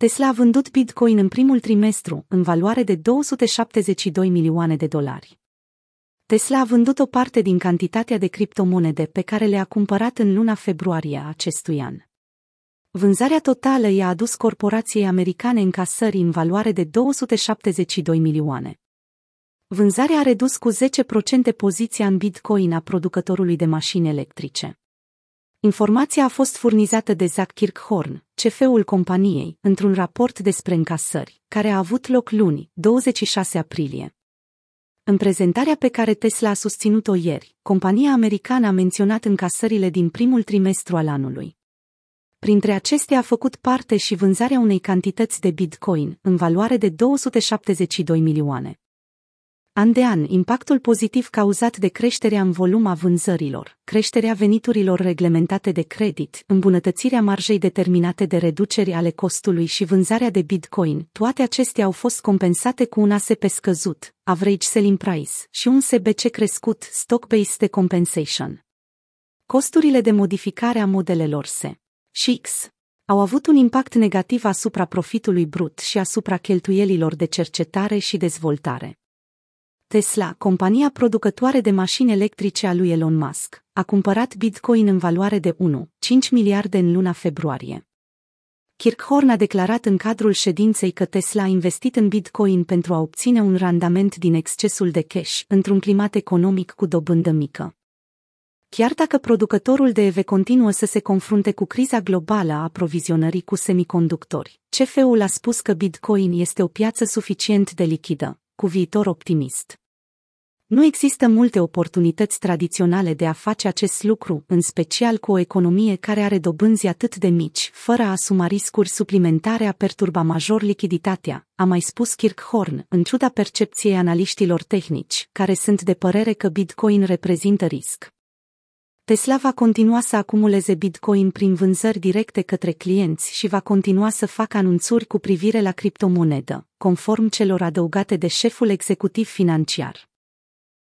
Tesla a vândut Bitcoin în primul trimestru, în valoare de 272 milioane de dolari. Tesla a vândut o parte din cantitatea de criptomonede pe care le-a cumpărat în luna februarie a acestui an. Vânzarea totală i-a adus corporației americane încasări în valoare de 272 milioane. Vânzarea a redus cu 10% poziția în Bitcoin a producătorului de mașini electrice. Informația a fost furnizată de Zach Kirkhorn, CFO-ul companiei, într-un raport despre încasări, care a avut loc luni, 26 aprilie. În prezentarea pe care Tesla a susținut-o ieri, compania americană a menționat încasările din primul trimestru al anului. Printre acestea a făcut parte și vânzarea unei cantități de Bitcoin, în valoare de 272 milioane. An de an, impactul pozitiv cauzat de creșterea în volum a vânzărilor, creșterea veniturilor reglementate de credit, îmbunătățirea marjei determinate de reduceri ale costului și vânzarea de Bitcoin, toate acestea au fost compensate cu un ASP scăzut, Average Selling Price, și un SBC crescut, Stock-Based Compensation. Costurile de modificare a modelelor se și X au avut un impact negativ asupra profitului brut și asupra cheltuielilor de cercetare și dezvoltare. Tesla, compania producătoare de mașini electrice a lui Elon Musk, a cumpărat Bitcoin în valoare de 1,5 miliarde în luna februarie. Kirkhorn a declarat în cadrul ședinței că Tesla a investit în Bitcoin pentru a obține un randament din excesul de cash într-un climat economic cu dobândă mică. Chiar dacă producătorul de EV continuă să se confrunte cu criza globală a aprovizionării cu semiconductori, CFO-ul a spus că Bitcoin este o piață suficient de lichidă, cu viitor optimist. Nu există multe oportunități tradiționale de a face acest lucru, în special cu o economie care are dobânzi atât de mici, fără a asuma riscuri suplimentare a perturba major lichiditatea, a mai spus Kirkhorn, în ciuda percepției analiștilor tehnici, care sunt de părere că Bitcoin reprezintă risc. Tesla va continua să acumuleze Bitcoin prin vânzări directe către clienți și va continua să facă anunțuri cu privire la criptomonedă, conform celor adăugate de șeful executiv financiar.